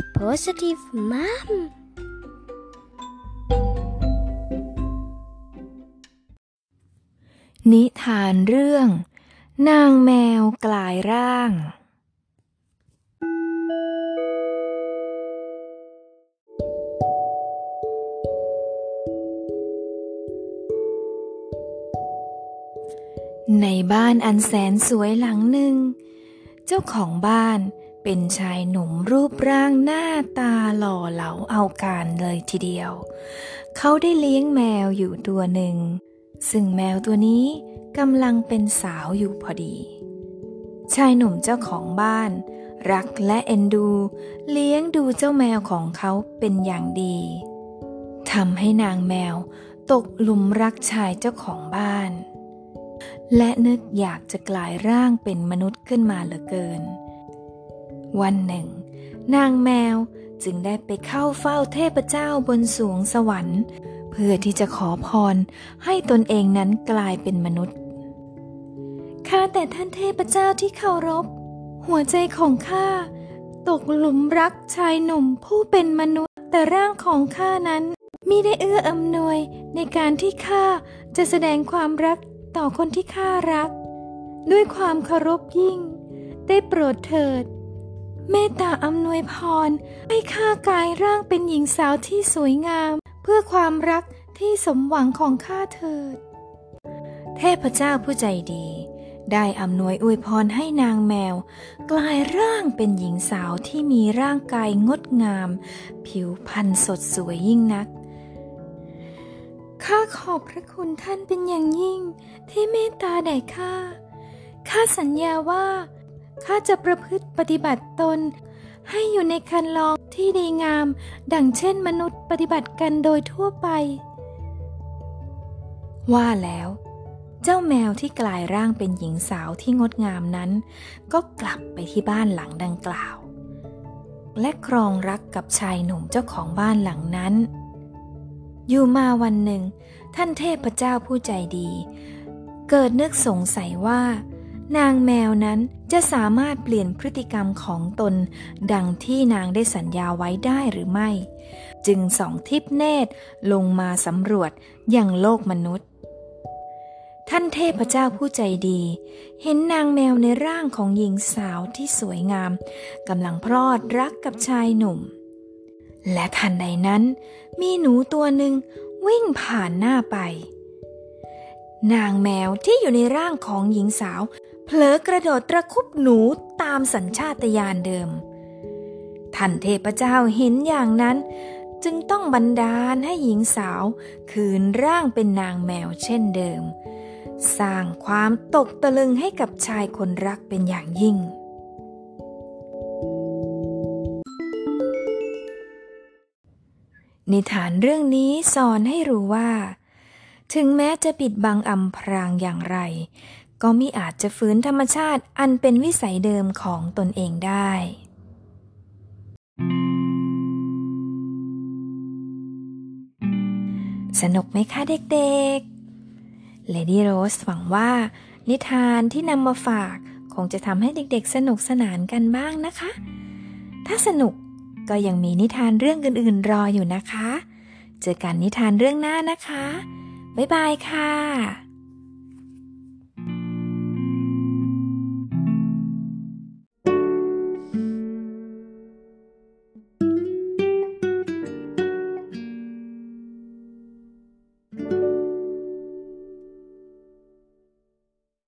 Rose Positive Mom นิทานเรื่อง นางแมวกลายร่าง ในบ้านอันแสนสวยหลังหนึ่ง เจ้าของบ้าน เป็นชายหนุ่มรูปร่างหน้าตาหล่อเหลาเอาการเลยทีเดียว เขาได้เลี้ยงแมวอยู่ตัวหนึ่ง ซึ่งแมวตัวนี้กำลังเป็นสาวอยู่พอดี ชายหนุ่มเจ้าของบ้าน รักและเอ็นดู เลี้ยงดูเจ้าแมวของเขาเป็นอย่างดีทำให้นางแมวตกหลุมรักชายเจ้าของบ้าน และนึกอยากจะกลายร่างเป็นมนุษย์ขึ้นมาเหลือเกิน วันหนึ่ง นางแมวจึงได้ไปเข้าเฝ้าเทพเจ้าบนสวงสวรรค์ เพื่อที่จะขอพรให้ตนเองนั้นกลายเป็นมนุษย์ข้าแต่ท่านเทพเจ้าที่เคารพ หัวใจของข้าตกหลุมรักชายหนุ่มผู้เป็นมนุษย์ แต่ร่างของข้านั้นมิได้เอื้ออำนวยในการที่ข้าจะแสดงความรักต่อคนที่ข้ารัก ด้วยความเคารพยิ่ง ได้โปรดเถิด เมตตาอำนวยพร ให้ข้ากายร่างเป็นหญิงสาวที่สวยงาม เพื่อความรักที่สมหวังของข้าเถิด เทพเจ้าผู้ใจดี ได้อำนวยอวยพรให้นางแมว กลายร่างเป็นหญิงสาวที่มีร่างกายงดงาม ผิวพรรณสดสวยยิ่งนักข้าขอบพระคุณท่านเป็นอย่างยิ่งที่เมตตาแด่ข้า ข้าสัญญาว่า ข้าจะประพฤติปฏิบัติตน ให้อยู่ในคันลองที่ดีงาม ดังเช่นมนุษย์ปฏิบัติกันโดยทั่วไป ว่าแล้ว เจ้าแมวที่กลายร่างเป็นหญิงสาวที่งดงามนั้น ก็กลับไปที่บ้านหลังดังกล่าว และครองรักกับชายหนุ่มเจ้าของบ้านหลังนั้น อยู่มาวันหนึ่ง ท่านเทพเจ้าผู้ใจดี เกิดนึกสงสัยว่า นางแมวนั้นจะสามารถเปลี่ยนพฤติกรรมของตน ดังที่นางได้สัญญาไว้ได้หรือไม่ จึงส่องทิพเนตรลงมาสำรวจอย่างโลกมนุษย์ ท่านเทพเจ้าผู้ใจดี เห็นนางแมวในร่างของหญิงสาวที่สวยงามกำลังพลอดรักกับชายหนุ่ม และทันใดนั้น มีหนูตัวหนึ่งวิ่งผ่านหน้าไปนางแมวที่อยู่ในร่างของหญิงสาวเผลอกระโดดตะคุบหนูตามสัญชาตญาณเดิม ท่านเทพเจ้าเห็นอย่างนั้น จึงต้องบันดาลให้หญิงสาว คืนร่างเป็นนางแมวเช่นเดิม สร้างความตกตะลึงให้กับชายคนรักเป็นอย่างยิ่ง นิทานเรื่องนี้สอนให้รู้ว่า ถึงแม้จะปิดบังอำพรางอย่างไร ก็มิอาจจะฝืนธรรมชาติอันเป็นวิสัยเดิมของตนเองได้ สนุกไหมคะเด็กๆ Lady Rose หวังว่า นิทานที่นำมาฝากคงจะทำให้เด็กๆ สนุกสนานกันบ้างนะคะ ถ้าสนุกก็ยังมีนิทานเรื่องอื่นๆ รออยู่นะคะ เจอกันนิทานเรื่องหน้านะคะ บ๊ายบายค่ะ